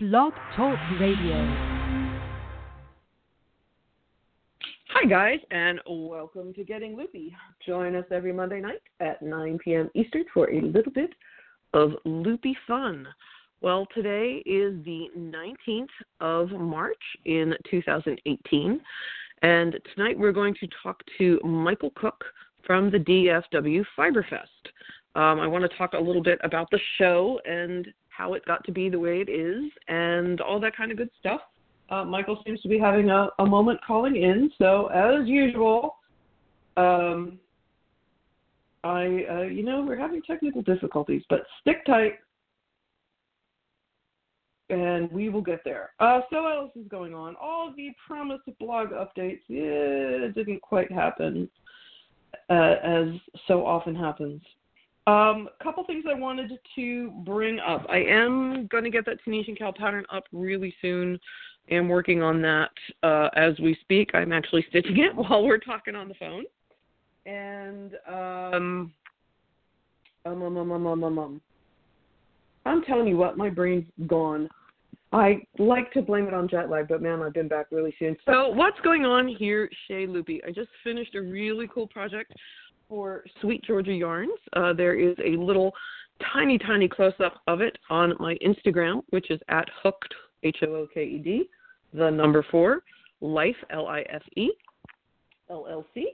Blog Talk Radio. Hi, guys, and welcome to Getting Loopy. Join us every Monday night at 9 p.m. Eastern for a little bit of loopy fun. Well, today is the 19th of March in 2018, and tonight we're going to talk to Michael Cook from the DFW Fiberfest. Um, I want to talk a little bit about the show and how it got to be the way it is and all that kind of good stuff. Uh, Michael seems to be having a, a moment calling in, so as usual, um, I, uh, you know, we're having technical difficulties, but stick tight, and we will get there. Uh, so what else is going on? All the promised blog updates, yeah, didn't quite happen, uh, as so often happens. Um, a couple things I wanted to bring up. I am going to get that Tunisian cow pattern up really soon. I'm working on that uh, as we speak. I'm actually stitching it while we're talking on the phone. And um, um, um, um, um, um, um, um. I'm telling you what, my brain's gone. I like to blame it on jet lag, but man, I've been back really soon. So, what's going on here, Shay Loopy? I just finished a really cool project for Sweet Georgia Yarns. Uh, there is a little tiny, tiny close up of it on my Instagram, which is at hooked, H O O K E D, the number four, life, L I F E, L L C.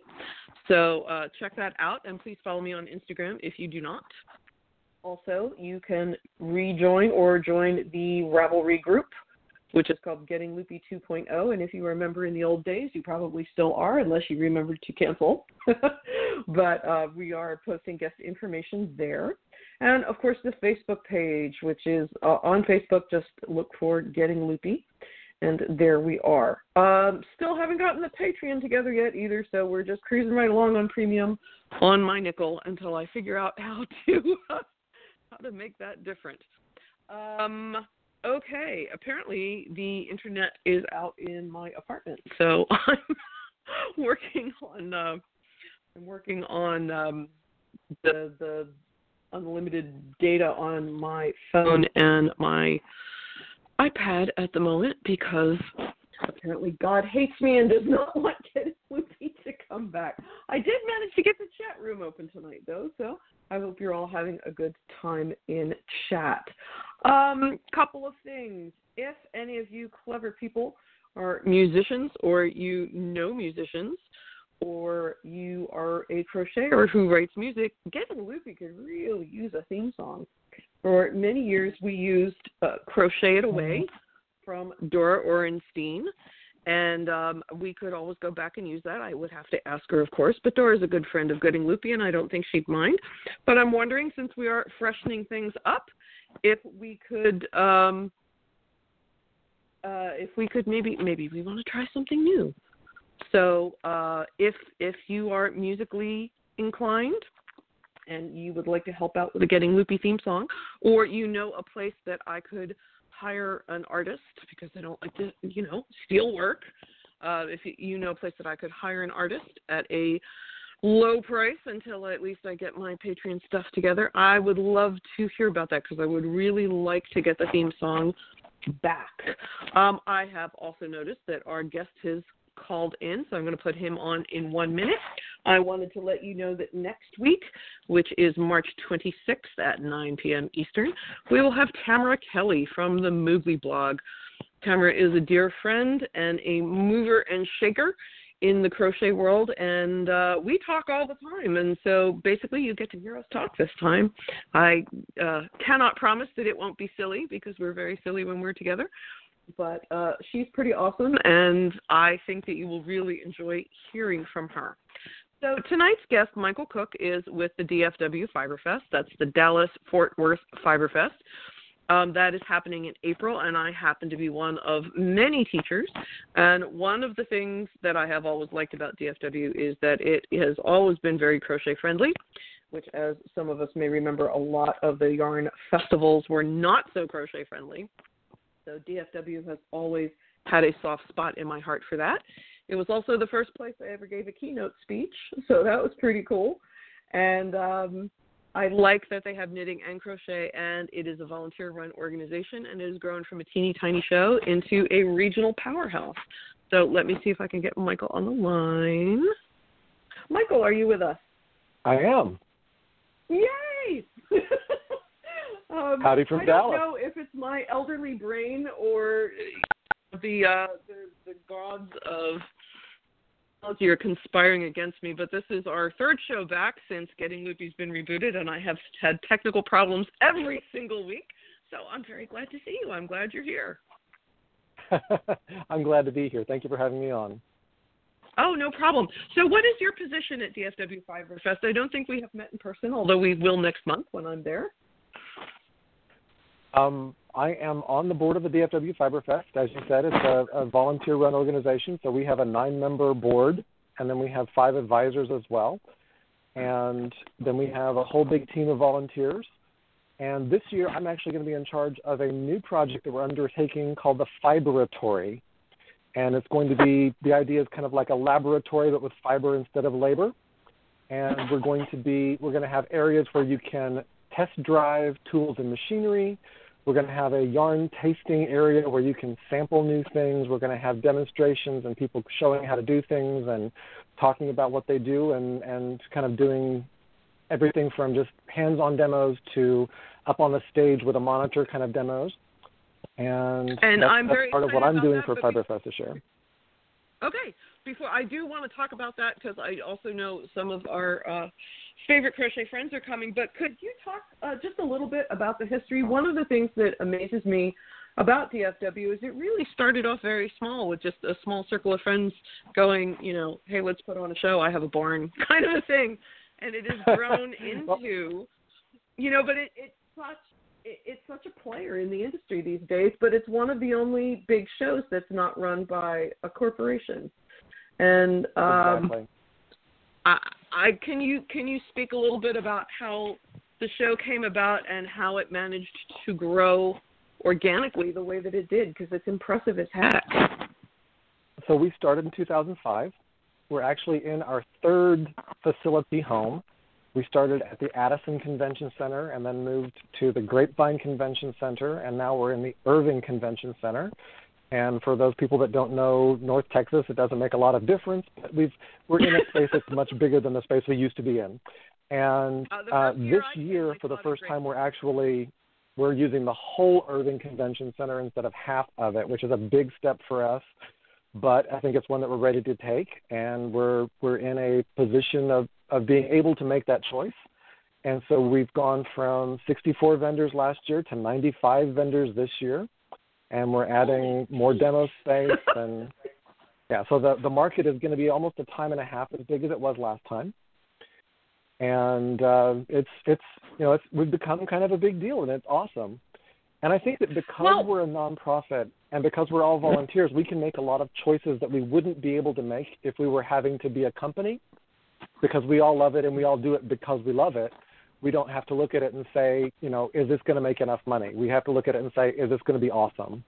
So uh, check that out and please follow me on Instagram if you do not. Also, you can rejoin or join the Ravelry group which is called Getting Loopy 2.0. And if you remember in the old days, you probably still are, unless you remembered to cancel. but uh, we are posting guest information there. And of course, the Facebook page, which is uh, on Facebook, just look for Getting Loopy. And there we are. Um, still haven't gotten the Patreon together yet either, so we're just cruising right along on premium on my nickel until I figure out how to how to make that different. Um, okay, apparently the internet is out in my apartment, so I'm working on uh, I'm working on um, the the unlimited data on my phone and my iPad at the moment because apparently God hates me and does not want Loopy to come back. I did manage to get the chat room open tonight though, so I hope you're all having a good time in chat. Um, couple of things. If any of you clever people are musicians or you know musicians or you are a crocheter who writes music, Getting Loopy could really use a theme song. For many years, we used uh, Crochet It Away from Dora Ohrenstein, and um, we could always go back and use that. I would have to ask her, of course, but Dora's a good friend of Getting Loopy, and I don't think she'd mind. But I'm wondering, since we are freshening things up, if we could um uh if we could maybe maybe we want to try something new. So uh if if you are musically inclined and you would like to help out with a getting loopy theme song or you know a place that i could hire an artist because i don't like to you know steal work uh if you know a place that i could hire an artist at a low price until at least I get my Patreon stuff together. I would love to hear about that because I would really like to get the theme song back. Um, I have also noticed that our guest has called in, so I'm going to put him on in one minute. I wanted to let you know that next week, which is March 26th at 9 p.m. Eastern, we will have Tamara Kelly from the Moogly blog. Tamara is a dear friend and a mover and shaker in the crochet world, and uh, we talk all the time. And so basically, you get to hear us talk this time. I uh, cannot promise that it won't be silly because we're very silly when we're together. But uh, she's pretty awesome, and I think that you will really enjoy hearing from her. So tonight's guest, Michael Cook, is with the DFW Fiberfest. That's the Dallas Fort Worth Fiberfest. Um, that is happening in April, and I happen to be one of many teachers. And one of the things that I have always liked about DFW is that it has always been very crochet friendly, which, as some of us may remember, a lot of the yarn festivals were not so crochet friendly. So DFW has always had a soft spot in my heart for that. It was also the first place I ever gave a keynote speech, so that was pretty cool. And um, I like that they have knitting and crochet, and it is a volunteer run organization, and it has grown from a teeny tiny show into a regional powerhouse. So let me see if I can get Michael on the line. Michael, are you with us? I am. Yay! um, Howdy from I Dallas. I don't know if it's my elderly brain or the uh, the, the gods of are conspiring against me, but this is our third show back since Getting Loopy's been rebooted, and I have had technical problems every single week. So I'm very glad to see you. I'm glad you're here. I'm glad to be here. Thank you for having me on. Oh, no problem. So, what is your position at DFW Fiberfest? I don't think we have met in person, although we will next month when I'm there. Um, I am on the board of the DFW Fiberfest. As you said, it's a, a volunteer run organization, so we have a nine member board, and then we have five advisors as well. And then we have a whole big team of volunteers. And this year, I'm actually going to be in charge of a new project that we're undertaking called the Fiberatory. And it's going to be the idea is kind of like a laboratory, but with fiber instead of labor. And we're going to be we're going to have areas where you can test drive tools and machinery. We're going to have a yarn tasting area where you can sample new things. We're going to have demonstrations and people showing how to do things and talking about what they do and, and kind of doing everything from just hands-on demos to up on the stage with a monitor kind of demos. And, and that's, I'm that's very part of what I'm doing that, for Fiberfest this year. Okay, before I do want to talk about that because I also know some of our uh, favorite crochet friends are coming. But could you talk uh, just a little bit about the history? One of the things that amazes me about DFW is it really started off very small with just a small circle of friends going, you know, hey, let's put on a show. I have a barn, kind of a thing, and it has grown into, you know, but it, it's such it's such a player in the industry these days, but it's one of the only big shows that's not run by a corporation. And um, exactly. I, I can you can you speak a little bit about how the show came about and how it managed to grow organically the way that it did because it's impressive as heck. So we started in 2005. We're actually in our third facility home. We started at the Addison Convention Center and then moved to the Grapevine Convention Center, and now we're in the Irving Convention Center. And for those people that don't know North Texas, it doesn't make a lot of difference. But we've we're in a space that's much bigger than the space we used to be in. And uh, uh, this year, for the first time, we're actually we're using the whole Irving Convention Center instead of half of it, which is a big step for us. But I think it's one that we're ready to take, and we're we're in a position of of being able to make that choice. And so we've gone from 64 vendors last year to 95 vendors this year, and we're adding more demo space and yeah. So the the market is going to be almost a time and a half as big as it was last time, and uh, it's it's you know it's we've become kind of a big deal and it's awesome. And I think that because well, we're a nonprofit and because we're all volunteers, we can make a lot of choices that we wouldn't be able to make if we were having to be a company because we all love it and we all do it because we love it. We don't have to look at it and say, you know, is this going to make enough money? We have to look at it and say, is this going to be awesome?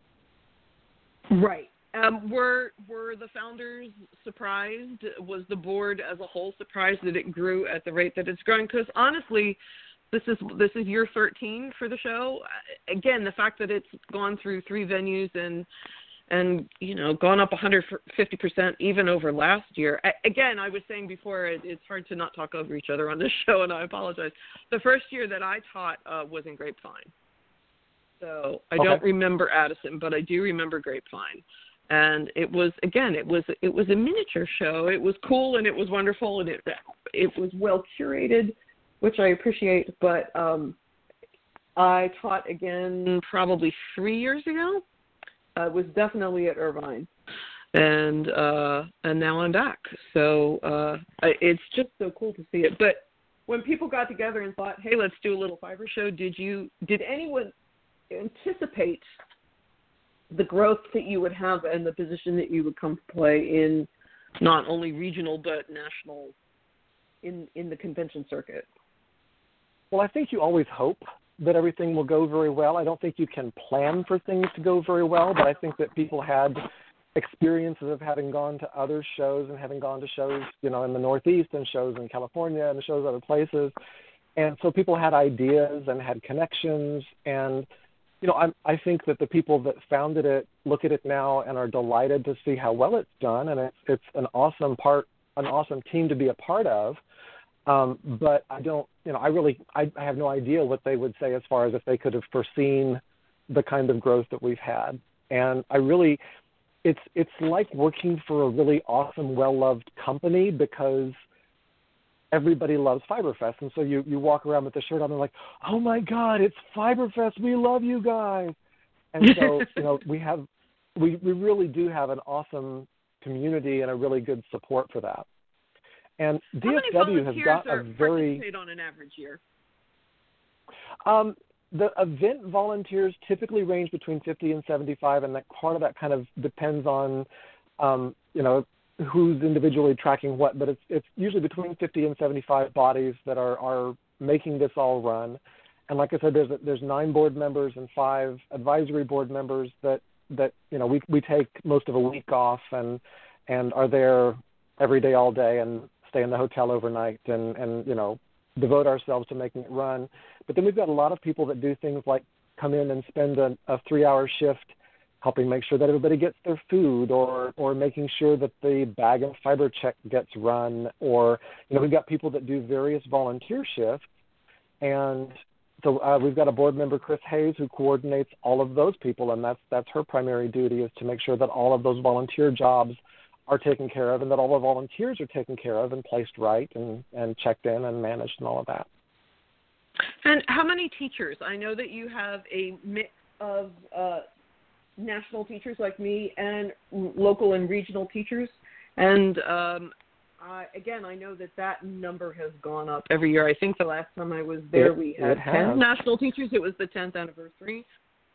Right. Um, were were the founders surprised? Was the board as a whole surprised that it grew at the rate that it's growing? Because honestly, this is this is year 13 for the show. Again, the fact that it's gone through three venues and and you know gone up 150 percent even over last year. Again, I was saying before it, it's hard to not talk over each other on this show, and I apologize. The first year that I taught uh, was in Grapevine, so I Okay. don't remember Addison, but I do remember Grapevine. And it was again, it was it was a miniature show. It was cool and it was wonderful and it it was well curated, which I appreciate. But um, I taught again probably three years ago uh, was definitely at Irving, and uh, and now I'm back. So uh, I- it's just so cool to see it. But when people got together and thought, "Hey, let's do a little fiber show," did you did anyone anticipate the growth that you would have and the position that you would come to play in not only regional but national in in the convention circuit? Well, I think you always hope that everything will go very well. I don't think you can plan for things to go very well, but I think that people had experiences of having gone to other shows and having gone to shows, you know, in the Northeast and shows in California and shows other places. and so people had ideas and had connections and you know I, I think that the people that founded it look at it now and are delighted to see how well it's done and it's it's an awesome part an awesome team to be a part of um, but I don't you know I really I, I have no idea what they would say as far as if they could have foreseen the kind of growth that we've had. And I really it's it's like working for a really awesome well loved company because everybody loves Fiberfest, and so you you walk around with the shirt on and like, oh my God, it's Fiberfest, we love you guys, and so you know we have we we really do have an awesome community and a really good support for that. And DFW has got a very on an average year. Um, the event volunteers typically range between 50 and 75, and that part of that kind of depends on, um, you know, who's individually tracking what, but it's it's usually between 50 and 75 bodies that are are making this all run. And like I said, there's there's nine board members and five advisory board members that that you know we we take most of a week off and and are there every day all day and stay in the hotel overnight and and you know devote ourselves to making it run. But then we've got a lot of people that do things like come in and spend a, a three hour shift helping make sure that everybody gets their food or or making sure that the bag and fiber check gets run or you know we've got people that do various volunteer shifts and so uh, we've got a board member chris hayes who coordinates all of those people and that's that's her primary duty is to make sure that all of those volunteer jobs are taken care of and that all the volunteers are taken care of and placed right and and checked in and managed and all of that and how many teachers i know that you have a mix of uh, national teachers like me and local and regional teachers. And um, I, again, I know that that number has gone up every year. I think the last time I was there, it, we had 10 national teachers. It was the 10th anniversary.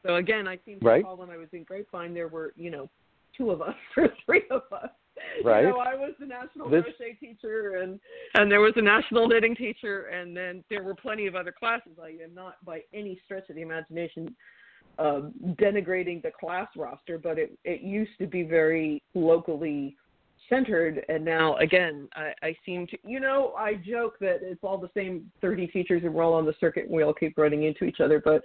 So again, I seem to right. recall when I was in Grapevine, there were, you know, two of us or three of us. Right. You know, I was the national this... crochet teacher, and and there was a national knitting teacher, and then there were plenty of other classes. I am not by any stretch of the imagination uh, denigrating the class roster, but it it used to be very locally centered, and now again, I, I seem to you know I joke that it's all the same 30 teachers and we're all on the circuit and we all keep running into each other, but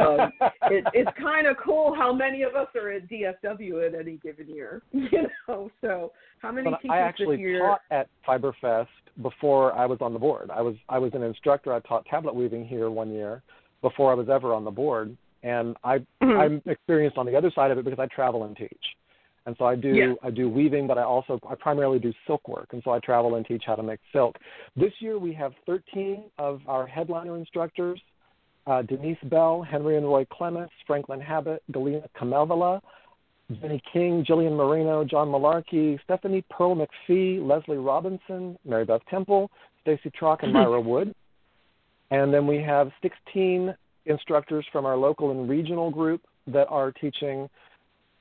um, it, it's kind of cool how many of us are at DFW at any given year, you know. So how many but teachers I actually this year? taught at Fiberfest before I was on the board. I was I was an instructor. I taught tablet weaving here one year before I was ever on the board and I mm-hmm. I'm experienced on the other side of it because I travel and teach. And so I do yeah. I do weaving, but I also I primarily do silk work, and so I travel and teach how to make silk. This year we have 13 of our headliner instructors: uh, Denise Bell, Henry and Roy Clemes, Franklin Habit, Galina Khmeleva, Jenny King, Jillian Moreno, John Mullarkey, Stephanie Pearl McPhee, Leslie Robinson, Mary Beth Temple, Stacy Trock, and Myra Wood. And then we have 16 instructors from our local and regional group that are teaching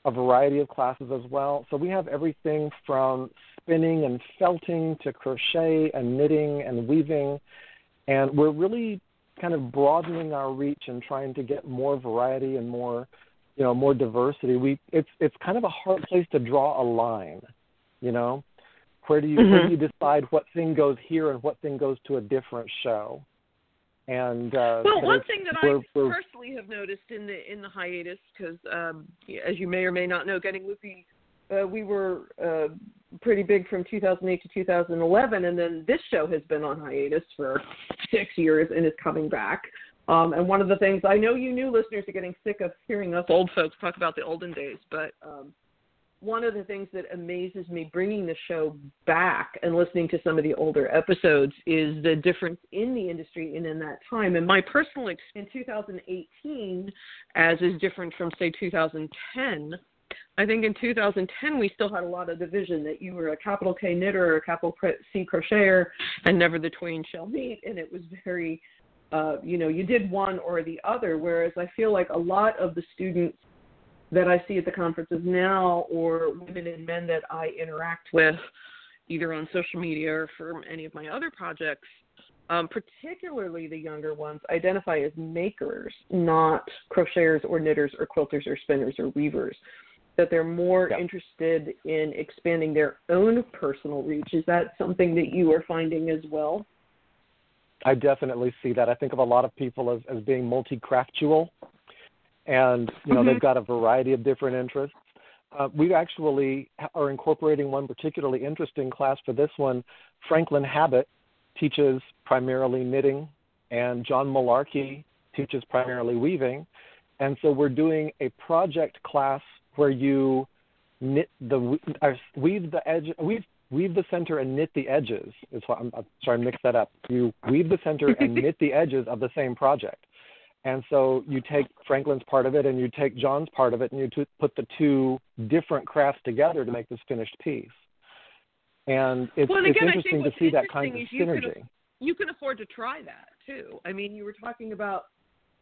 a variety of classes as well. So we have everything from spinning and felting to crochet and knitting and weaving. And we're really kind of broadening our reach and trying to get more variety and more you know more diversity we it's it's kind of a hard place to draw a line you know where do you mm-hmm. where do you decide what thing goes here and what thing goes to a different show and uh, well, one thing that I personally have noticed in the in the hiatus, because um, as you may or may not know, getting loopy, uh, we were uh, pretty big from 2008 to 2011, and then this show has been on hiatus for six years and is coming back. Um, and one of the things I know you new listeners are getting sick of hearing us old folks talk about the olden days, but um, one of the things that amazes me bringing the show back and listening to some of the older episodes is the difference in the industry and in that time. And my personal experience in 2018, as is different from, say, 2010, I think in 2010 we still had a lot of division that you were a capital K knitter or a capital C crocheter, and never the twain shall meet. And it was very, uh, you know, you did one or the other. Whereas I feel like a lot of the students that I see at the conferences now, or women and men that I interact with, either on social media or from any of my other projects, um, particularly the younger ones, identify as makers, not crocheters or knitters or quilters or spinners or weavers. That they're more yeah. interested in expanding their own personal reach. Is that something that you are finding as well? I definitely see that. I think of a lot of people as, as being multi-craftual, and you know mm-hmm. they've got a variety of different interests. Uh, we actually are incorporating one particularly interesting class for this one. Franklin Habit teaches primarily knitting, and John Mullarkey teaches primarily weaving. And so we're doing a project class where you knit the uh, weave the edge weave weave the center and knit the edges. Is what I'm, I'm sorry, I mixed that up. You weave the center and knit the edges of the same project. And so you take Franklin's part of it and you take John's part of it and you t- put the two different crafts together to make this finished piece. And it's, well, and again, it's interesting to see that kind of you synergy. Can, you can afford to try that too. I mean, you were talking about,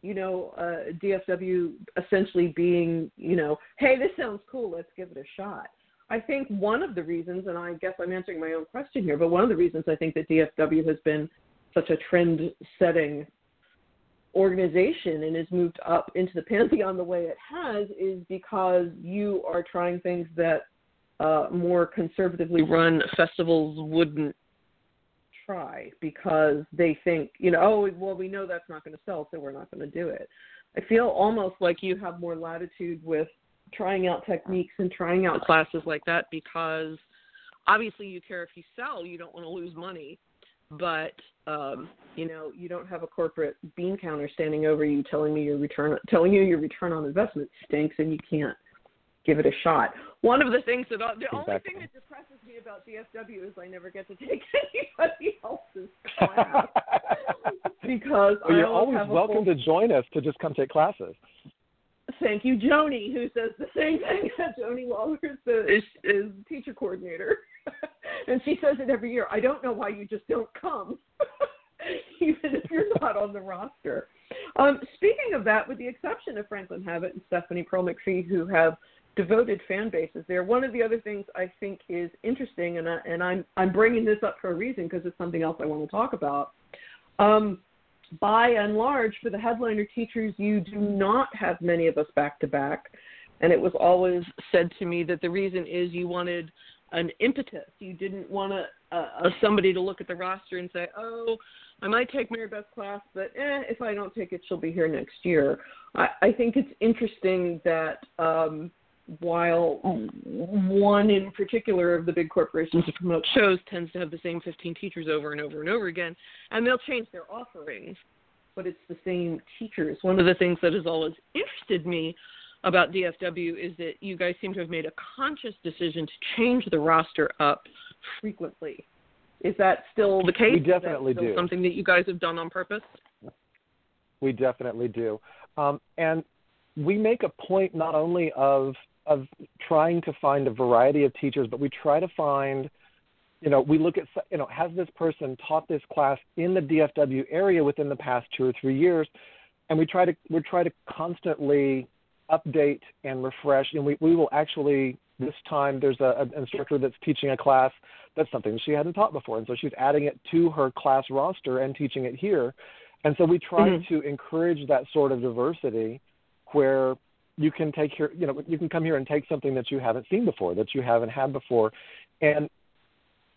you know, uh, DFW essentially being, you know, hey, this sounds cool, let's give it a shot. I think one of the reasons, and I guess I'm answering my own question here, but one of the reasons I think that DFW has been such a trend setting organization and has moved up into the pantheon the way it has is because you are trying things that uh, more conservatively run festivals wouldn't try because they think, you know, oh, well, we know that's not going to sell, so we're not going to do it. I feel almost like you have more latitude with trying out techniques and trying out classes like that because obviously you care if you sell, you don't want to lose money but um, you know you don't have a corporate bean counter standing over you telling me your return telling you your return on investment stinks and you can't give it a shot. One of the things that the exactly. only thing that depresses me about DFW is I never get to take anybody else's class because well, you're always welcome full... to join us to just come take classes. Thank you, Joni, who says the same thing. Joni the, is, is teacher coordinator. and she says it every year. I don't know why you just don't come, even if you're not on the roster. Um, speaking of that, with the exception of Franklin Habit and Stephanie Pearl McPhee, who have devoted fan bases there, one of the other things I think is interesting, and, I, and I'm I'm bringing this up for a reason because it's something else I want to talk about. Um, by and large, for the headliner teachers, you do not have many of us back to back. And it was always said to me that the reason is you wanted an impetus. You didn't want a, uh, somebody to look at the roster and say, "Oh, I might take Mary Beth's class, but eh, if I don't take it, she'll be here next year." I, I think it's interesting that um, while one in particular of the big corporations that promote shows tends to have the same 15 teachers over and over and over again, and they'll change their offerings, but it's the same teachers. One of the things that has always interested me about DFW is that you guys seem to have made a conscious decision to change the roster up frequently. Is that still the case? We definitely do. Something that you guys have done on purpose? We definitely do, um, and we make a point not only of of trying to find a variety of teachers, but we try to find, you know, we look at, you know, has this person taught this class in the DFW area within the past two or three years, and we try to we try to constantly update and refresh. And we, we will actually, this time, there's a, an instructor that's teaching a class that's something she hadn't taught before. And so she's adding it to her class roster and teaching it here. And so we try mm-hmm. to encourage that sort of diversity where you can take here, you know, you can come here and take something that you haven't seen before, that you haven't had before. And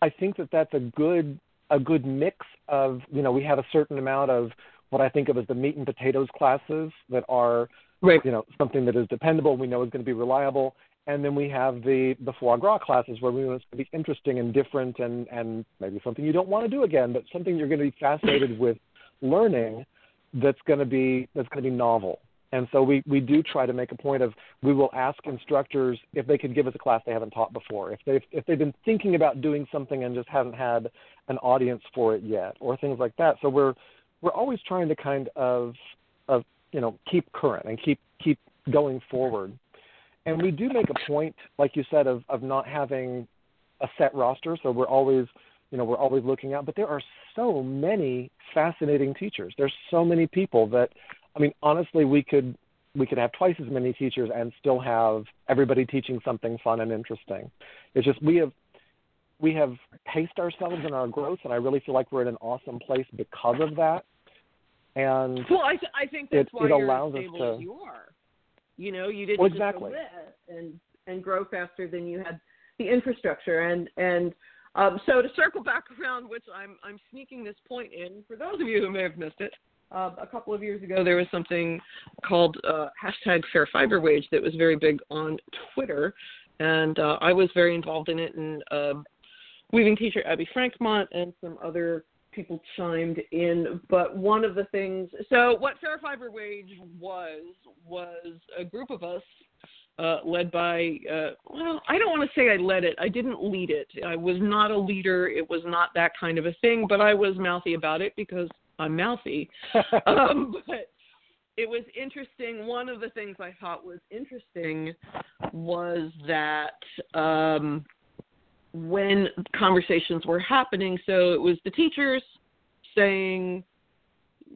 I think that that's a good a good mix of, you know, we have a certain amount of what I think of as the meat and potatoes classes that are right. you know something that is dependable we know is going to be reliable and then we have the the foie gras classes where we want to be interesting and different and and maybe something you don't want to do again but something you're going to be fascinated with learning that's going to be that's going to be novel and so we, we do try to make a point of we will ask instructors if they could give us a class they haven't taught before, if they've if they've been thinking about doing something and just haven't had an audience for it yet, or things like that. So we're we're always trying to kind of of you know keep current and keep keep going forward. And we do make a point, like you said, of of not having a set roster. So we're always you know we're always looking out. But there are so many fascinating teachers. There's so many people that I mean honestly we could we could have twice as many teachers and still have everybody teaching something fun and interesting. It's just we have we have paced ourselves in our growth, and I really feel like we're in an awesome place because of that. And well, I, th- I think that's it, why it you're allows as stable us to, as you are. You know, you didn't well, exactly. and and grow faster than you had the infrastructure and and Um, so to circle back around, which I'm I'm sneaking this point in for those of you who may have missed it. Uh, a couple of years ago, there was something called uh, hashtag Fair Fiber Wage that was very big on Twitter, and uh, I was very involved in it. And uh, weaving teacher Abby Franquemont and some other people chimed in. But one of the things, so what Fair Fiber Wage was was a group of us uh, led by, uh, well, I don't want to say I led it. I didn't lead it. I was not a leader. It was not that kind of a thing, but I was mouthy about it because I'm mouthy. um, but it was interesting. One of the things I thought was interesting was that um, when conversations were happening, so it was the teachers saying,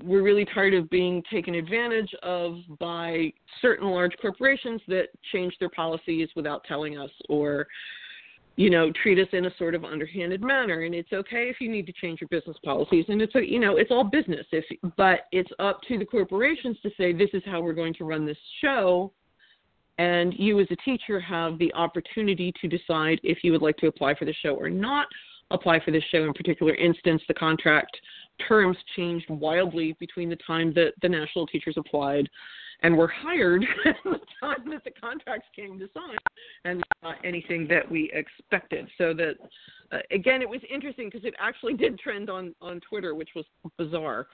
we're really tired of being taken advantage of by certain large corporations that change their policies without telling us or you know treat us in a sort of underhanded manner. And it's okay if you need to change your business policies. And it's you know it's all business. If but it's up to the corporations to say this is how we're going to run this show. And you as a teacher have the opportunity to decide if you would like to apply for the show or not apply for this show. In particular instance the contract terms changed wildly between the time that the national teachers applied and were hired and the time that the contracts came to sign and not anything that we expected. So that uh, again it was interesting because it actually did trend on on twitter which was bizarre.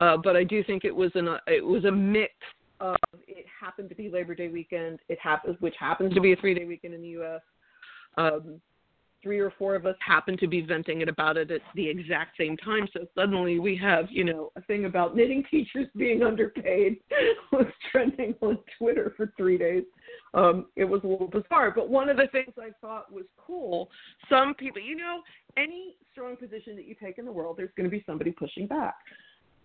Uh, but i do think it was an uh, it was a mix of it happened to be labor day weekend it happens which happens to be a three day weekend in the us um, three or four of us happen to be venting it about it at the exact same time. So suddenly we have, you know, a thing about knitting teachers being underpaid was trending on Twitter for three days. Um, it was a little bizarre. But one of the things I thought was cool, some people, you know, any strong position that you take in the world, there's going to be somebody pushing back.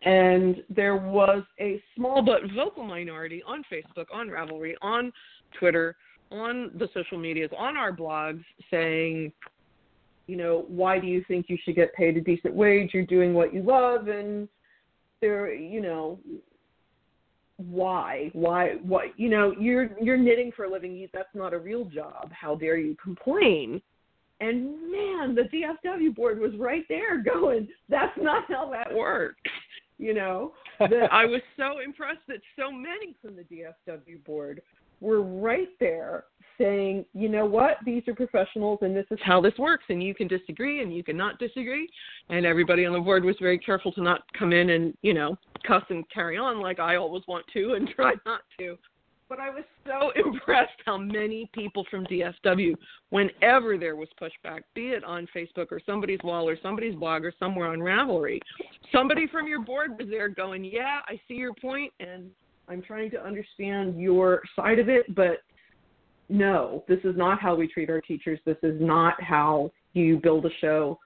And there was a small but vocal minority on Facebook, on Ravelry, on Twitter on the social medias, on our blogs, saying, you know, why do you think you should get paid a decent wage? You're doing what you love, and there, you know, why, why, what, you know, you're you're knitting for a living. That's not a real job. How dare you complain? And man, the DFW board was right there, going, that's not how that works. You know, that I was so impressed that so many from the DFW board were right there saying, you know what, these are professionals and this is how this works, and you can disagree and you cannot disagree. And everybody on the board was very careful to not come in and, you know, cuss and carry on like I always want to and try not to. But I was so impressed how many people from DFW, whenever there was pushback, be it on Facebook or somebody's wall or somebody's blog or somewhere on Ravelry, somebody from your board was there going, Yeah, I see your point and I'm trying to understand your side of it, but no, this is not how we treat our teachers. This is not how you build a show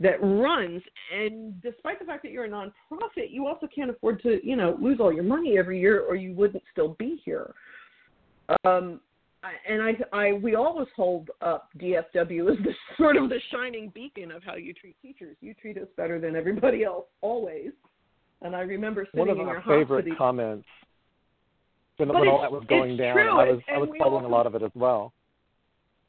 that runs. And despite the fact that you're a nonprofit, you also can't afford to, you know, lose all your money every year, or you wouldn't still be here. Um, and I, I, we always hold up DFW as the sort of the shining beacon of how you treat teachers. You treat us better than everybody else, always. And I remember sitting One of in our favorite hospital. comments when, But when all that was going down, true, I was and I was we following all- a lot of it as well.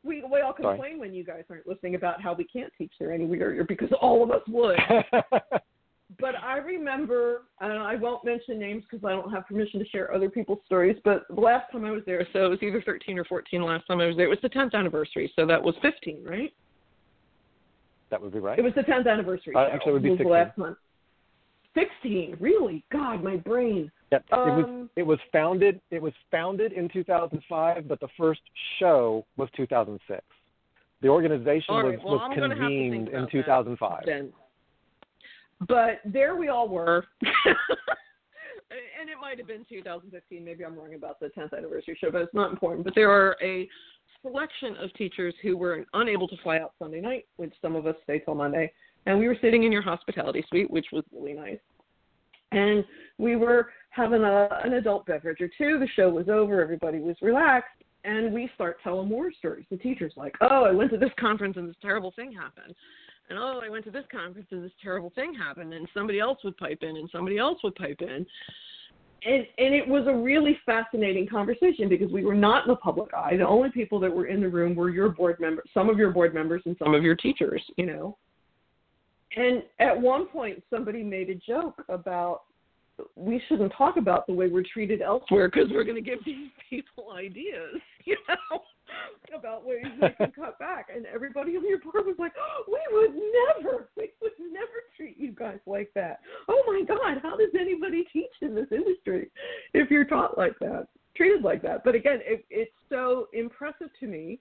We we all Sorry. complain when you guys aren't listening about how we can't teach there any weirder because all of us would. but I remember, and I won't mention names because I don't have permission to share other people's stories. But the last time I was there, so it was either 13 or 14. Last time I was there, it was the 10th anniversary, so that was 15, right? that would be right. It was the 10th anniversary. Uh, actually, it would be was the 16. last one. 16, really? God, my brain. Yep. it was Um, it was founded it was founded in 2005, but the first show was 2006. The organization All was, well, was I'm gonna have to think convened in 2005. then. But there we all were. and it might have been 2015. Maybe I'm wrong about the 10th anniversary show, but it's not important. But there are a selection of teachers who were unable to fly out Sunday night, which some of us stay till Monday. And we were sitting in your hospitality suite, which was really nice. And we were having a, an adult beverage or two. The show was over. Everybody was relaxed. And we start telling war stories. The teacher's like, oh, I went to this conference and this terrible thing happened. And oh, I went to this conference and this terrible thing happened. And somebody else would pipe in and somebody else would pipe in. and and it was a really fascinating conversation because we were not in the public eye. The only people that were in the room were your board members, some of your board members, and some of your teachers. You know. And at one point, somebody made a joke about we shouldn't talk about the way we're treated elsewhere because we're going to give these people ideas, you know, about ways they can cut back. And everybody on your board was like, oh, "We would never, we would never treat you guys like that." Oh my God, how does anybody teach in this industry if you're taught like that, treated like that? But again, it, it's so impressive to me.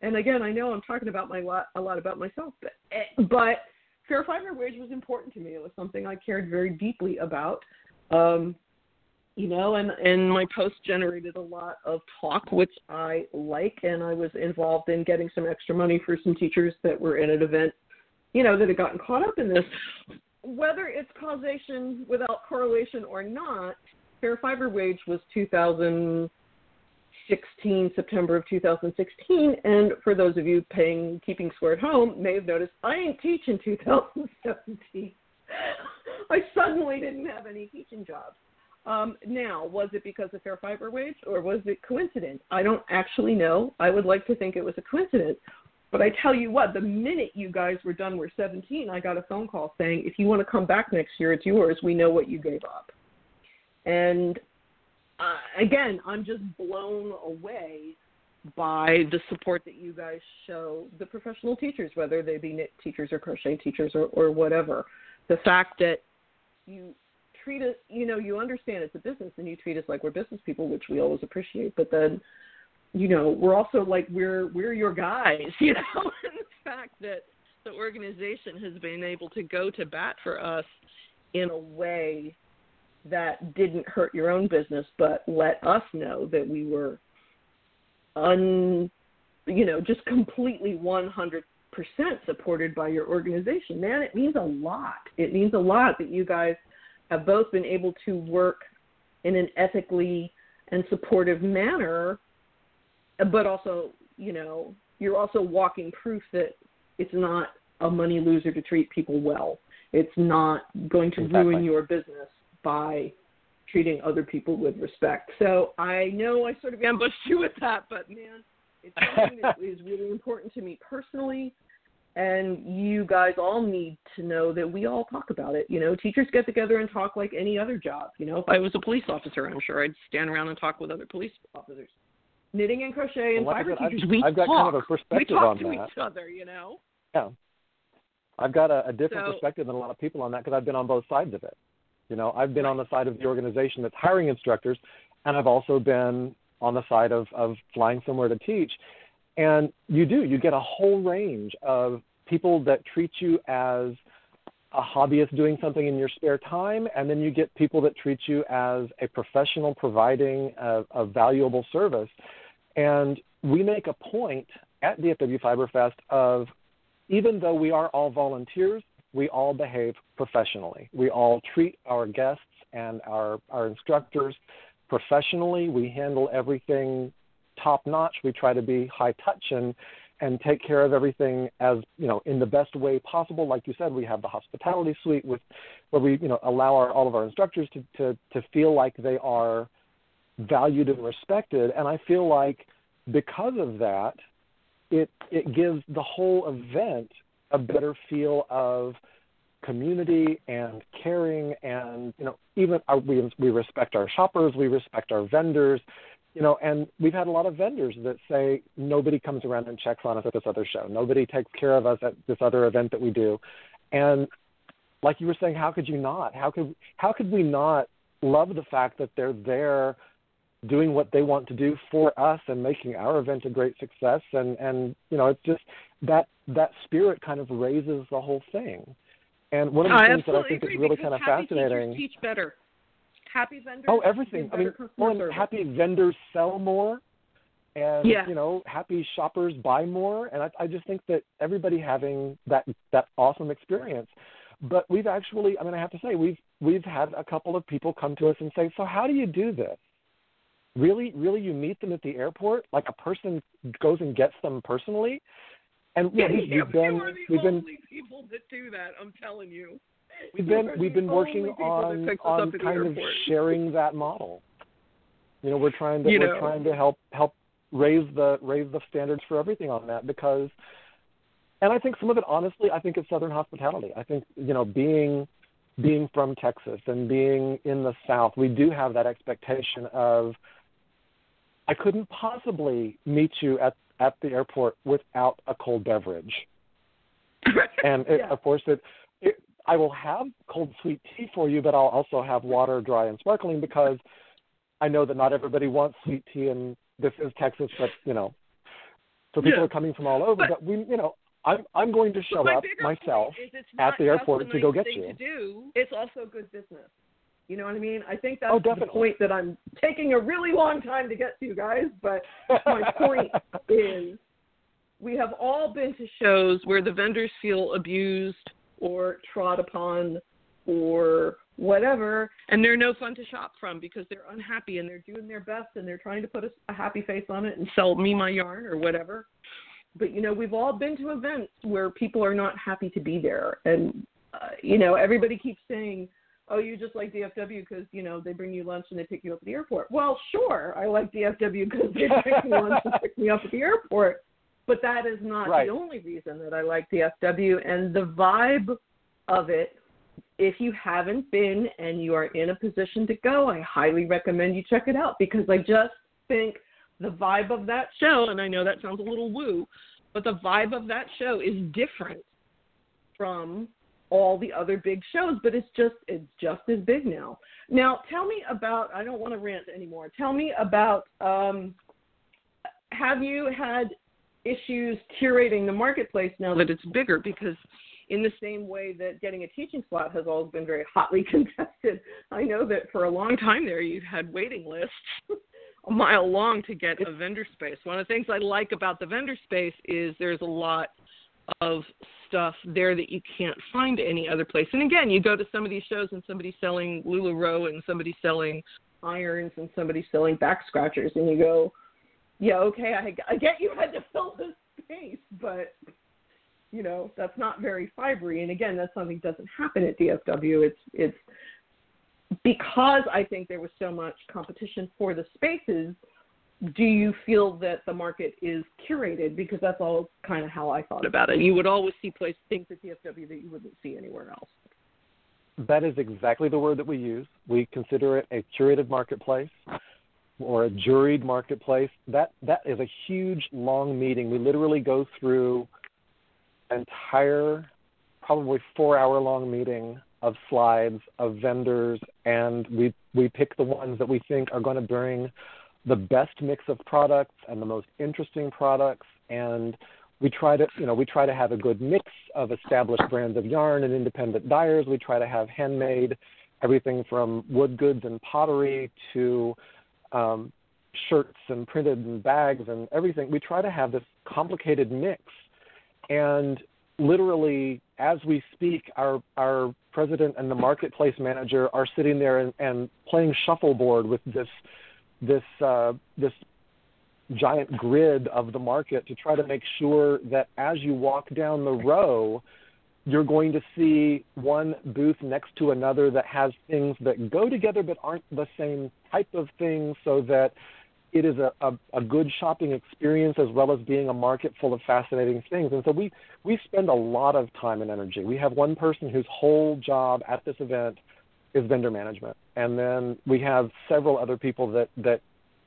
And again, I know I'm talking about my lot, a lot about myself, but eh, but fair fiber wage was important to me. It was something I cared very deeply about um, you know, and and my post generated a lot of talk, which I like, and I was involved in getting some extra money for some teachers that were in an event, you know, that had gotten caught up in this. Whether it's causation without correlation or not, fair fiber wage was 2016 September of 2016, and for those of you paying keeping score at home, may have noticed I ain't teaching 2017. I suddenly didn't have any teaching jobs. Um, now, was it because of fair fiber wage or was it coincidence? I don't actually know. I would like to think it was a coincidence. But I tell you what, the minute you guys were done, we're 17, I got a phone call saying, if you want to come back next year, it's yours. We know what you gave up. And uh, again, I'm just blown away by the support that you guys show the professional teachers, whether they be knit teachers or crochet teachers or, or whatever the fact that you treat us, you know, you understand it's a business and you treat us like we're business people, which we always appreciate. But then, you know, we're also like we're we're your guys, you know. and the fact that the organization has been able to go to bat for us in a way that didn't hurt your own business, but let us know that we were un, you know, just completely 100 percent supported by your organization, man, it means a lot. It means a lot that you guys have both been able to work in an ethically and supportive manner, but also, you know, you're also walking proof that it's not a money loser to treat people well. It's not going to exactly. ruin your business by treating other people with respect. So I know I sort of ambushed you with that, but man, it's something that is really important to me personally. And you guys all need to know that we all talk about it. You know, teachers get together and talk like any other job. You know, if I was a police officer, I'm sure I'd stand around and talk with other police officers. Knitting and crochet and well, fiber I've, teachers, we I've got talk. kind of a perspective we talk on to that. each other. You know. Yeah. I've got a, a different so, perspective than a lot of people on that because I've been on both sides of it. You know, I've been on the side of the organization that's hiring instructors, and I've also been on the side of, of flying somewhere to teach. And you do, you get a whole range of people that treat you as a hobbyist doing something in your spare time, and then you get people that treat you as a professional providing a, a valuable service. And we make a point at DFW Fiberfest of even though we are all volunteers, we all behave professionally. We all treat our guests and our, our instructors professionally. We handle everything top notch. We try to be high touch and and take care of everything as you know in the best way possible. Like you said, we have the hospitality suite with where we you know allow our, all of our instructors to, to to feel like they are valued and respected. And I feel like because of that, it it gives the whole event a better feel of community and caring and you know even our, we we respect our shoppers we respect our vendors you know and we've had a lot of vendors that say nobody comes around and checks on us at this other show. Nobody takes care of us at this other event that we do. And like you were saying how could you not? How could how could we not love the fact that they're there doing what they want to do for us and making our event a great success and and you know it's just that that spirit kind of raises the whole thing and one of the I things that I think is really kind of fascinating. Teach better. Happy vendors. Oh, everything. I mean, well, happy vendors sell more, and yeah. you know, happy shoppers buy more. And I, I just think that everybody having that that awesome experience. But we've actually, I mean, I have to say, we've we've had a couple of people come to us and say, "So how do you do this?" Really, really, you meet them at the airport, like a person goes and gets them personally, and yeah, we've, yeah, we've been we are the we've been people that do that. I'm telling you. we've been we've been working only people that on on kind of sharing that model. You know, we're trying to You we're know. trying to help help raise the raise the standards for everything on that because and I think some of it honestly, I think it's southern hospitality. I think, you know, being being from Texas and being in the South, we do have that expectation of I couldn't possibly meet you at at the airport without a cold beverage. And it, Yeah. of course, it, it I will have cold sweet tea for you, but I'll also have water, dry and sparkling, because I know that not everybody wants sweet tea, and this is Texas, but you know, so people Yeah. are coming from all over. But- But, we, you know, I'm I'm going to show up myself. point is it's at the airport to go get you. To do. It's also good business. You know what I mean? I think that's Oh, the point that I'm taking a really long time to get to, you guys. But my point is we have all been to shows where the vendors feel abused or trod upon or whatever, and they're no fun to shop from because they're unhappy and they're doing their best and they're trying to put a, a happy face on it and sell me my yarn or whatever. But you know, we've all been to events where people are not happy to be there, and uh, you know, everybody keeps saying, "Oh, you just like DFW because you know they bring you lunch and they pick you up at the airport." Well, sure, I like DFW because they bring me lunch and pick me up at the airport, but that is not Right. the only reason that I like DFW and the vibe of it. If you haven't been and you are in a position to go, I highly recommend you check it out because I just think the vibe of that show, and I know that sounds a little woo, but the vibe of that show is different from all the other big shows, but it's just it's just as big now. Now, tell me about. I don't want to rant anymore. Tell me about. Um, have you had issues curating the marketplace now that it's bigger? Because in the same way that getting a teaching slot has always been very hotly contested, I know that for a long time there you've had waiting lists a mile long to get a vendor space. One of the things I like about the vendor space is there's a lot of stuff there that you can't find any other place. And again, you go to some of these shows and somebody's selling LuLaRoe and somebody's selling irons and somebody's selling back scratchers, and you go, yeah, okay, I, I get you had to fill this space, but you know that's not very fibery. And again, that's something that doesn't happen at DFW. It's it's because I think there was so much competition for the spaces. Do you feel that the market is curated? Because that's all kind of how I thought about it. You would always see place things at DFW that you wouldn't see anywhere else. That is exactly the word that we use. We consider it a curated marketplace or a juried marketplace. That that is a huge long meeting. We literally go through entire probably 4-hour long meeting of slides of vendors and we we pick the ones that we think are going to bring the best mix of products and the most interesting products. And we try to you know we try to have a good mix of established brands of yarn and independent dyers. We try to have handmade everything from wood goods and pottery to um, shirts and printed and bags and everything. We try to have this complicated mix. And literally as we speak our our president and the marketplace manager are sitting there and, and playing shuffleboard with this this uh, this giant grid of the market to try to make sure that as you walk down the row, you're going to see one booth next to another that has things that go together but aren't the same type of things so that it is a, a, a good shopping experience as well as being a market full of fascinating things. And so we, we spend a lot of time and energy. We have one person whose whole job at this event is vendor management. And then we have several other people that, that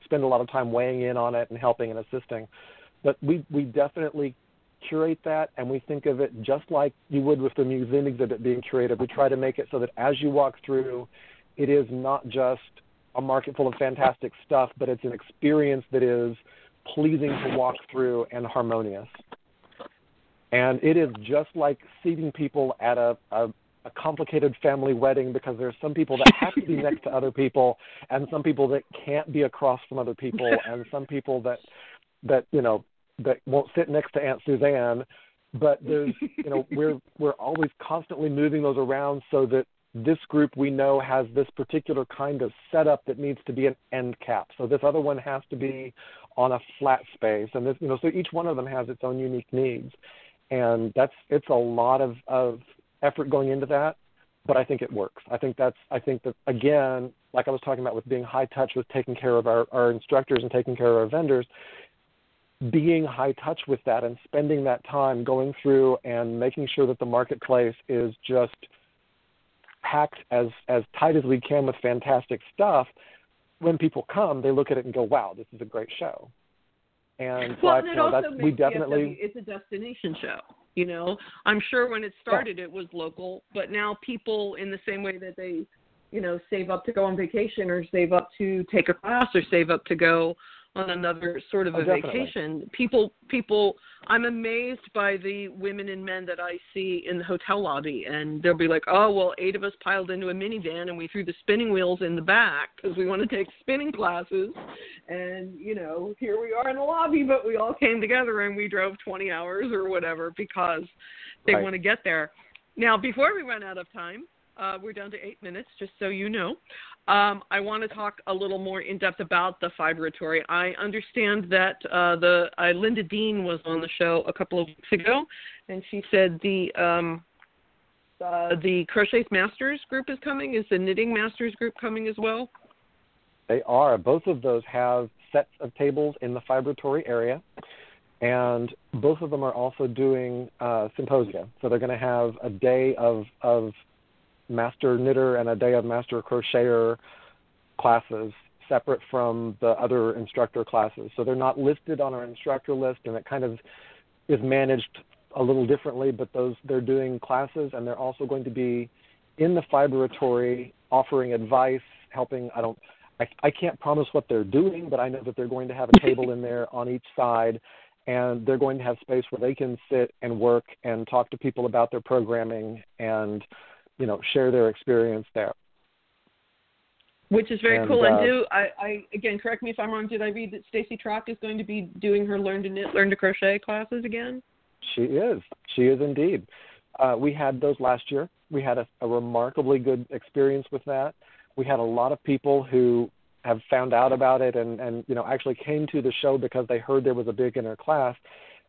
spend a lot of time weighing in on it and helping and assisting. But we, we definitely curate that and we think of it just like you would with the museum exhibit being curated. We try to make it so that as you walk through, it is not just a market full of fantastic stuff, but it's an experience that is pleasing to walk through and harmonious. And it is just like seating people at a, a a complicated family wedding because there's some people that have to be next to other people and some people that can't be across from other people and some people that that you know that won't sit next to Aunt Suzanne. But there's you know we're we're always constantly moving those around so that this group we know has this particular kind of setup that needs to be an end cap. So this other one has to be on a flat space. And this you know so each one of them has its own unique needs. And that's it's a lot of of effort going into that. but I think it works. I think that's I think that again, like I was talking about with being high touch with taking care of our, our instructors and taking care of our vendors, being high touch with that and spending that time going through and making sure that the marketplace is just packed as as tight as we can with fantastic stuff when people come they look at it and go wow this is a great show and well, so and it you know, also that's, makes we definitely FW it's a destination show. You know, I'm sure when it started it was local, but now people in the same way that they, you know, save up to go on vacation or save up to take a class or save up to go on another sort of Oh, a definitely. vacation. People people I'm amazed by the women and men that I see in the hotel lobby and they'll be like, "Oh, well, eight of us piled into a minivan and we threw the spinning wheels in the back because we want to take spinning classes." And, you know, here we are in the lobby, but we all came together and we drove 20 hours or whatever because they Right. want to get there. Now, before we run out of time, uh, we're down to eight minutes, just so you know. Um, I want to talk a little more in depth about the fibratory. I understand that uh, the uh, Linda Dean was on the show a couple of weeks ago, and she said the um, uh, the Crochet Masters group is coming. Is the Knitting Masters group coming as well? They are. Both of those have sets of tables in the fibratory area, and both of them are also doing uh, symposia. So they're going to have a day of of master knitter and a day of master crocheter classes separate from the other instructor classes. So they're not listed on our instructor list, and it kind of is managed a little differently. But those they're doing classes, and they're also going to be in the fibratory offering advice, helping. I don't. I, I can't promise what they're doing, but I know that they're going to have a table in there on each side, and they're going to have space where they can sit and work and talk to people about their programming and, you know, share their experience there. Which is very And, cool. and uh, do I, I again correct me if I'm wrong? Did I read that Stacy Trock is going to be doing her learn to knit, learn to crochet classes again? She is. She is indeed. Uh, we had those last year. We had a, a remarkably good experience with that. We had a lot of people who have found out about it and, and you know actually came to the show because they heard there was a beginner class.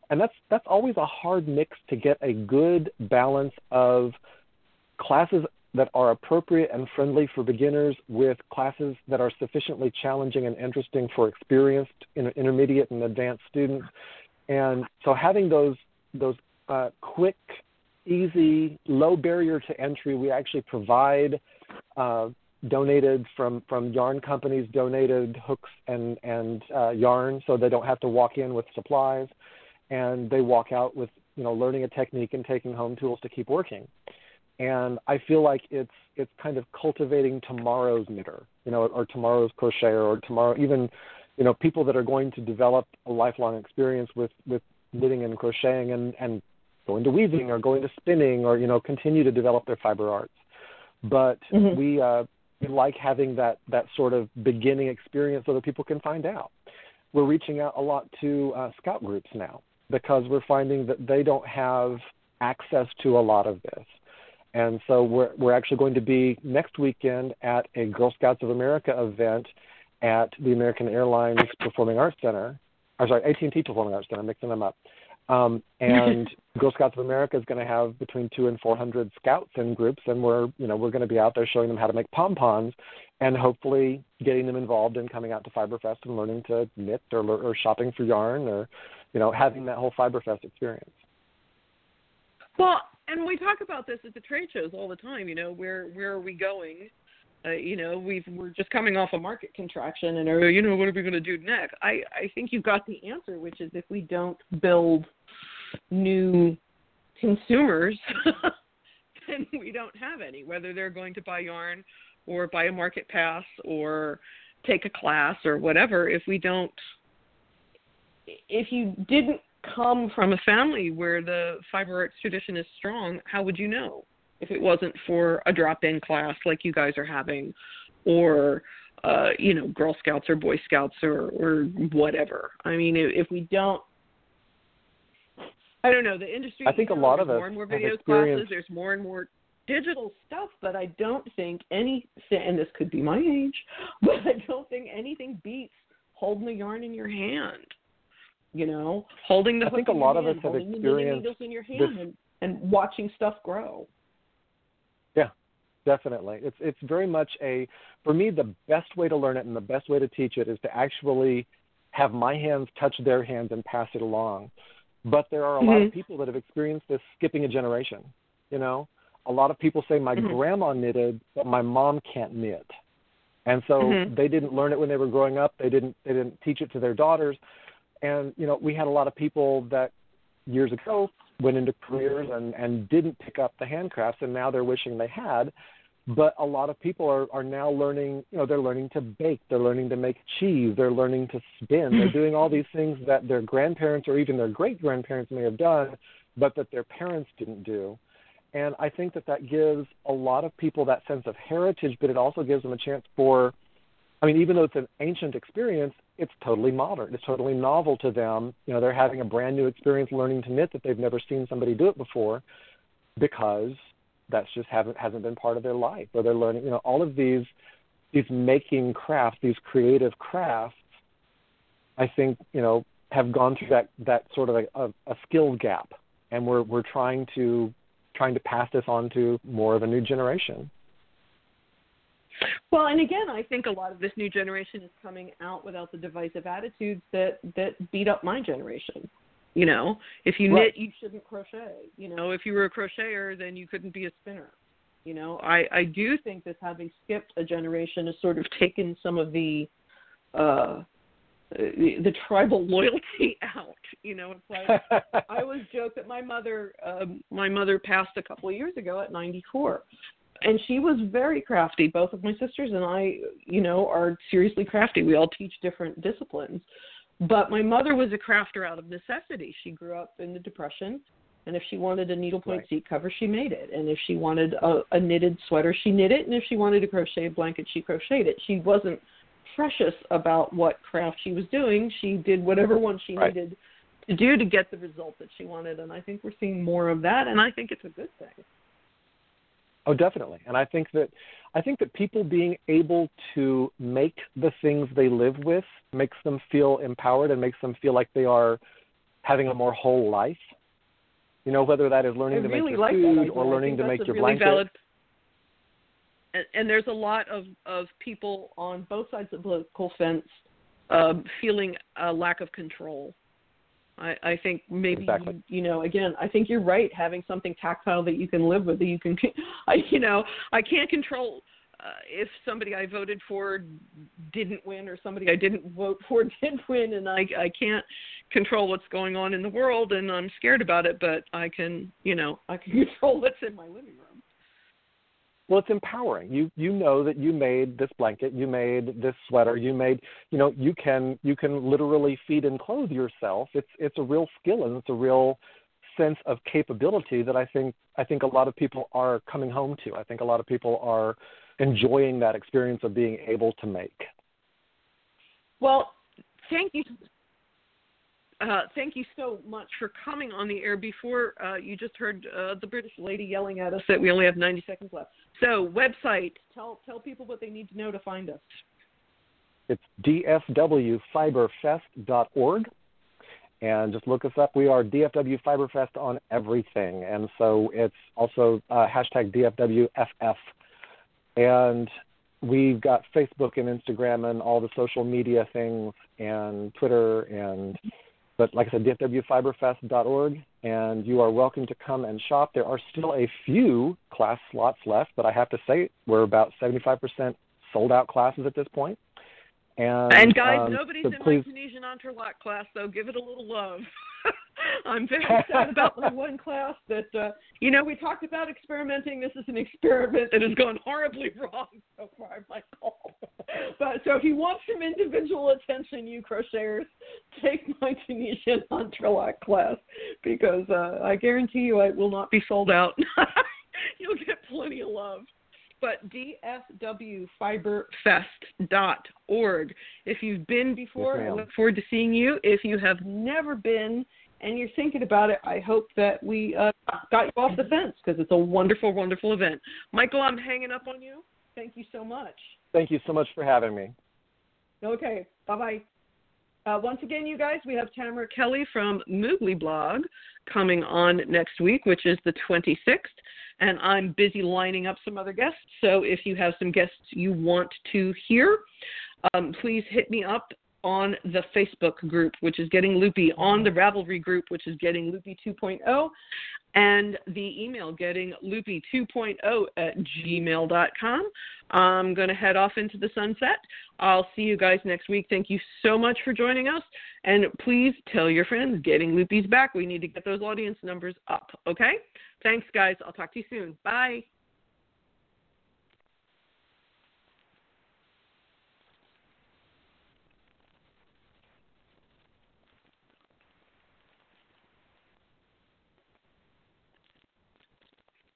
And that's that's always a hard mix to get a good balance of classes that are appropriate and friendly for beginners with classes that are sufficiently challenging and interesting for experienced intermediate and advanced students. And so having those those uh, quick, easy, low barrier to entry, we actually provide uh, donated from from yarn companies donated hooks and and uh, yarn, so they don't have to walk in with supplies, and they walk out with you know learning a technique and taking home tools to keep working. And I feel like it's it's kind of cultivating tomorrow's knitter, you know, or tomorrow's crocheter, or tomorrow even, you know, people that are going to develop a lifelong experience with with knitting and crocheting and and going to weaving or going to spinning or you know continue to develop their fiber arts. But Mhm. we uh, we like having that that sort of beginning experience so that people can find out. We're reaching out a lot to uh, scout groups now because we're finding that they don't have access to a lot of this. And so we're we're actually going to be next weekend at a Girl Scouts of America event at the American Airlines Performing Arts Center. I'm sorry, AT&T Performing Arts Center. I'm mixing them up. Um, and Girl Scouts of America is going to have between two and four hundred scouts in groups, and we're you know we're going to be out there showing them how to make pom poms, and hopefully getting them involved in coming out to Fiberfest and learning to knit or or shopping for yarn or you know having that whole Fiberfest experience. Well, and we talk about this at the trade shows all the time. You know, where where are we going? Uh, you know, we've we're just coming off a market contraction, and uh, you know, what are we going to do next? I I think you got the answer, which is if we don't build new consumers, then we don't have any. Whether they're going to buy yarn or buy a market pass or take a class or whatever, if we don't, if you didn't come from a family where the fiber arts tradition is strong, how would you know if it wasn't for a drop-in class like you guys are having, or uh, you know, Girl Scouts or Boy Scouts or or whatever? I mean, if, if we don't. I don't know. The industry. I think a lot of us more and more video classes. There's more and more digital stuff, but I don't think any. And this could be my age, but I don't think anything beats holding the yarn in your hand you know, holding the I think a lot of us have experienced needles in your hand this- and, and watching stuff grow. Yeah, definitely. It's it's very much a for me the best way to learn it and the best way to teach it is to actually have my hands touch their hands and pass it along. But there are a mm-hmm. lot of mm-hmm. people that have experienced this skipping a generation. You know, a lot of people say my mm-hmm. grandma knitted, but my mom can't knit, and so mm-hmm. they didn't learn it when they were growing up. They didn't they didn't teach it to their daughters, and you know we had a lot of people that years ago went into careers and and didn't pick up the handcrafts, and now they're wishing they had. But a lot of people are are now learning. You know, they're learning to bake. They're learning to make cheese. They're learning to spin. They're doing all these things that their grandparents or even their great grandparents may have done, but that their parents didn't do. And I think that that gives a lot of people that sense of heritage, but it also gives them a chance for, I mean, even though it's an ancient experience, it's totally modern. It's totally novel to them. You know, they're having a brand new experience learning to knit that they've never seen somebody do it before because that's just haven't hasn't been part of their life. Or they're learning, you know, all of these these making crafts, these creative crafts, I think, you know, have gone through that that sort of a, a, a skill gap. And we're we're trying to trying to pass this on to more of a new generation. Well, and again, I think a lot of this new generation is coming out without the divisive attitudes that that beat up my generation. You know, if you right. knit, you shouldn't crochet. You know, if you were a crocheter, then you couldn't be a spinner. You know, I I do think that having skipped a generation has sort of taken some of the uh the, the tribal loyalty out. You know, it's like I always joke that my mother um, my mother passed a couple of years ago at 94, and she was very crafty. Both of my sisters and I, you know, are seriously crafty. We all teach different disciplines, but my mother was a crafter out of necessity. She grew up in the Depression. And if she wanted a needlepoint right. seat cover, she made it. And if she wanted a, a knitted sweater, she knit it. And if she wanted to crochet a blanket, she crocheted it. She wasn't precious about what craft she was doing. She did whatever one she right. needed to do to get the result that she wanted, and I think we're seeing more of that, and I think it's a good thing. Oh, definitely. And I think that I think that people being able to make the things they live with makes them feel empowered and makes them feel like they are having a more whole life. You know, whether that is learning I to really make your like food or learning to make your really blanket. Valid and, and there's a lot of of people on both sides of the political fence um, feeling a lack of control. I, I think maybe exactly. you know again I think you're right having something tactile that you can live with that you can I you know I can't control uh, if somebody I voted for didn't win or somebody I didn't vote for did win and I I can't control what's going on in the world and I'm scared about it but I can you know I can control what's in my living room well it's empowering you you know that you made this blanket you made this sweater you made you know you can you can literally feed and clothe yourself it's it's a real skill and it's a real sense of capability that i think i think a lot of people are coming home to i think a lot of people are enjoying that experience of being able to make well thank you uh, thank you so much for coming on the air. Before uh, you just heard uh, the British lady yelling at us that we only have 90 seconds left. So, website. Tell tell people what they need to know to find us. It's dfwfiberfest.org, and just look us up. We are DFW Fiberfest on everything, and so it's also uh, hashtag DFWFF. And we've got Facebook and Instagram and all the social media things, and Twitter and but like I said, dfwfiberfest.org, and you are welcome to come and shop. There are still a few class slots left, but I have to say we're about 75% sold out classes at this point. And, and guys, um, nobody's so in please, my Tunisian entrelac class, so give it a little love. I'm very sad about the one class that uh, you know we talked about experimenting. This is an experiment that has gone horribly wrong so far, Michael. but so if you want some individual attention, you crocheters, take my Tunisian entrelac class because uh, I guarantee you it will not be sold out. You'll get plenty of love but dfwfiberfest.org. If you've been before, yes, I look forward to seeing you. If you have never been and you're thinking about it, I hope that we uh, got you off the fence because it's a wonderful, wonderful event. Michael, I'm hanging up on you. Thank you so much. Thank you so much for having me. Okay, bye bye. Uh, once again, you guys, we have Tamara Kelly from Moogly Blog coming on next week, which is the 26th. and I'm busy lining up some other guests. So if you have some guests you want to hear, um, please hit me up on the Facebook group, which is Getting Loopy, on the Ravelry group, which is Getting Loopy 2.0, and the email Getting Loopy 2.0 at gmail.com. I'm going to head off into the sunset. I'll see you guys next week. Thank you so much for joining us. And please tell your friends Getting Loopy's back. We need to get those audience numbers up, okay? Thanks, guys. I'll talk to you soon. Bye.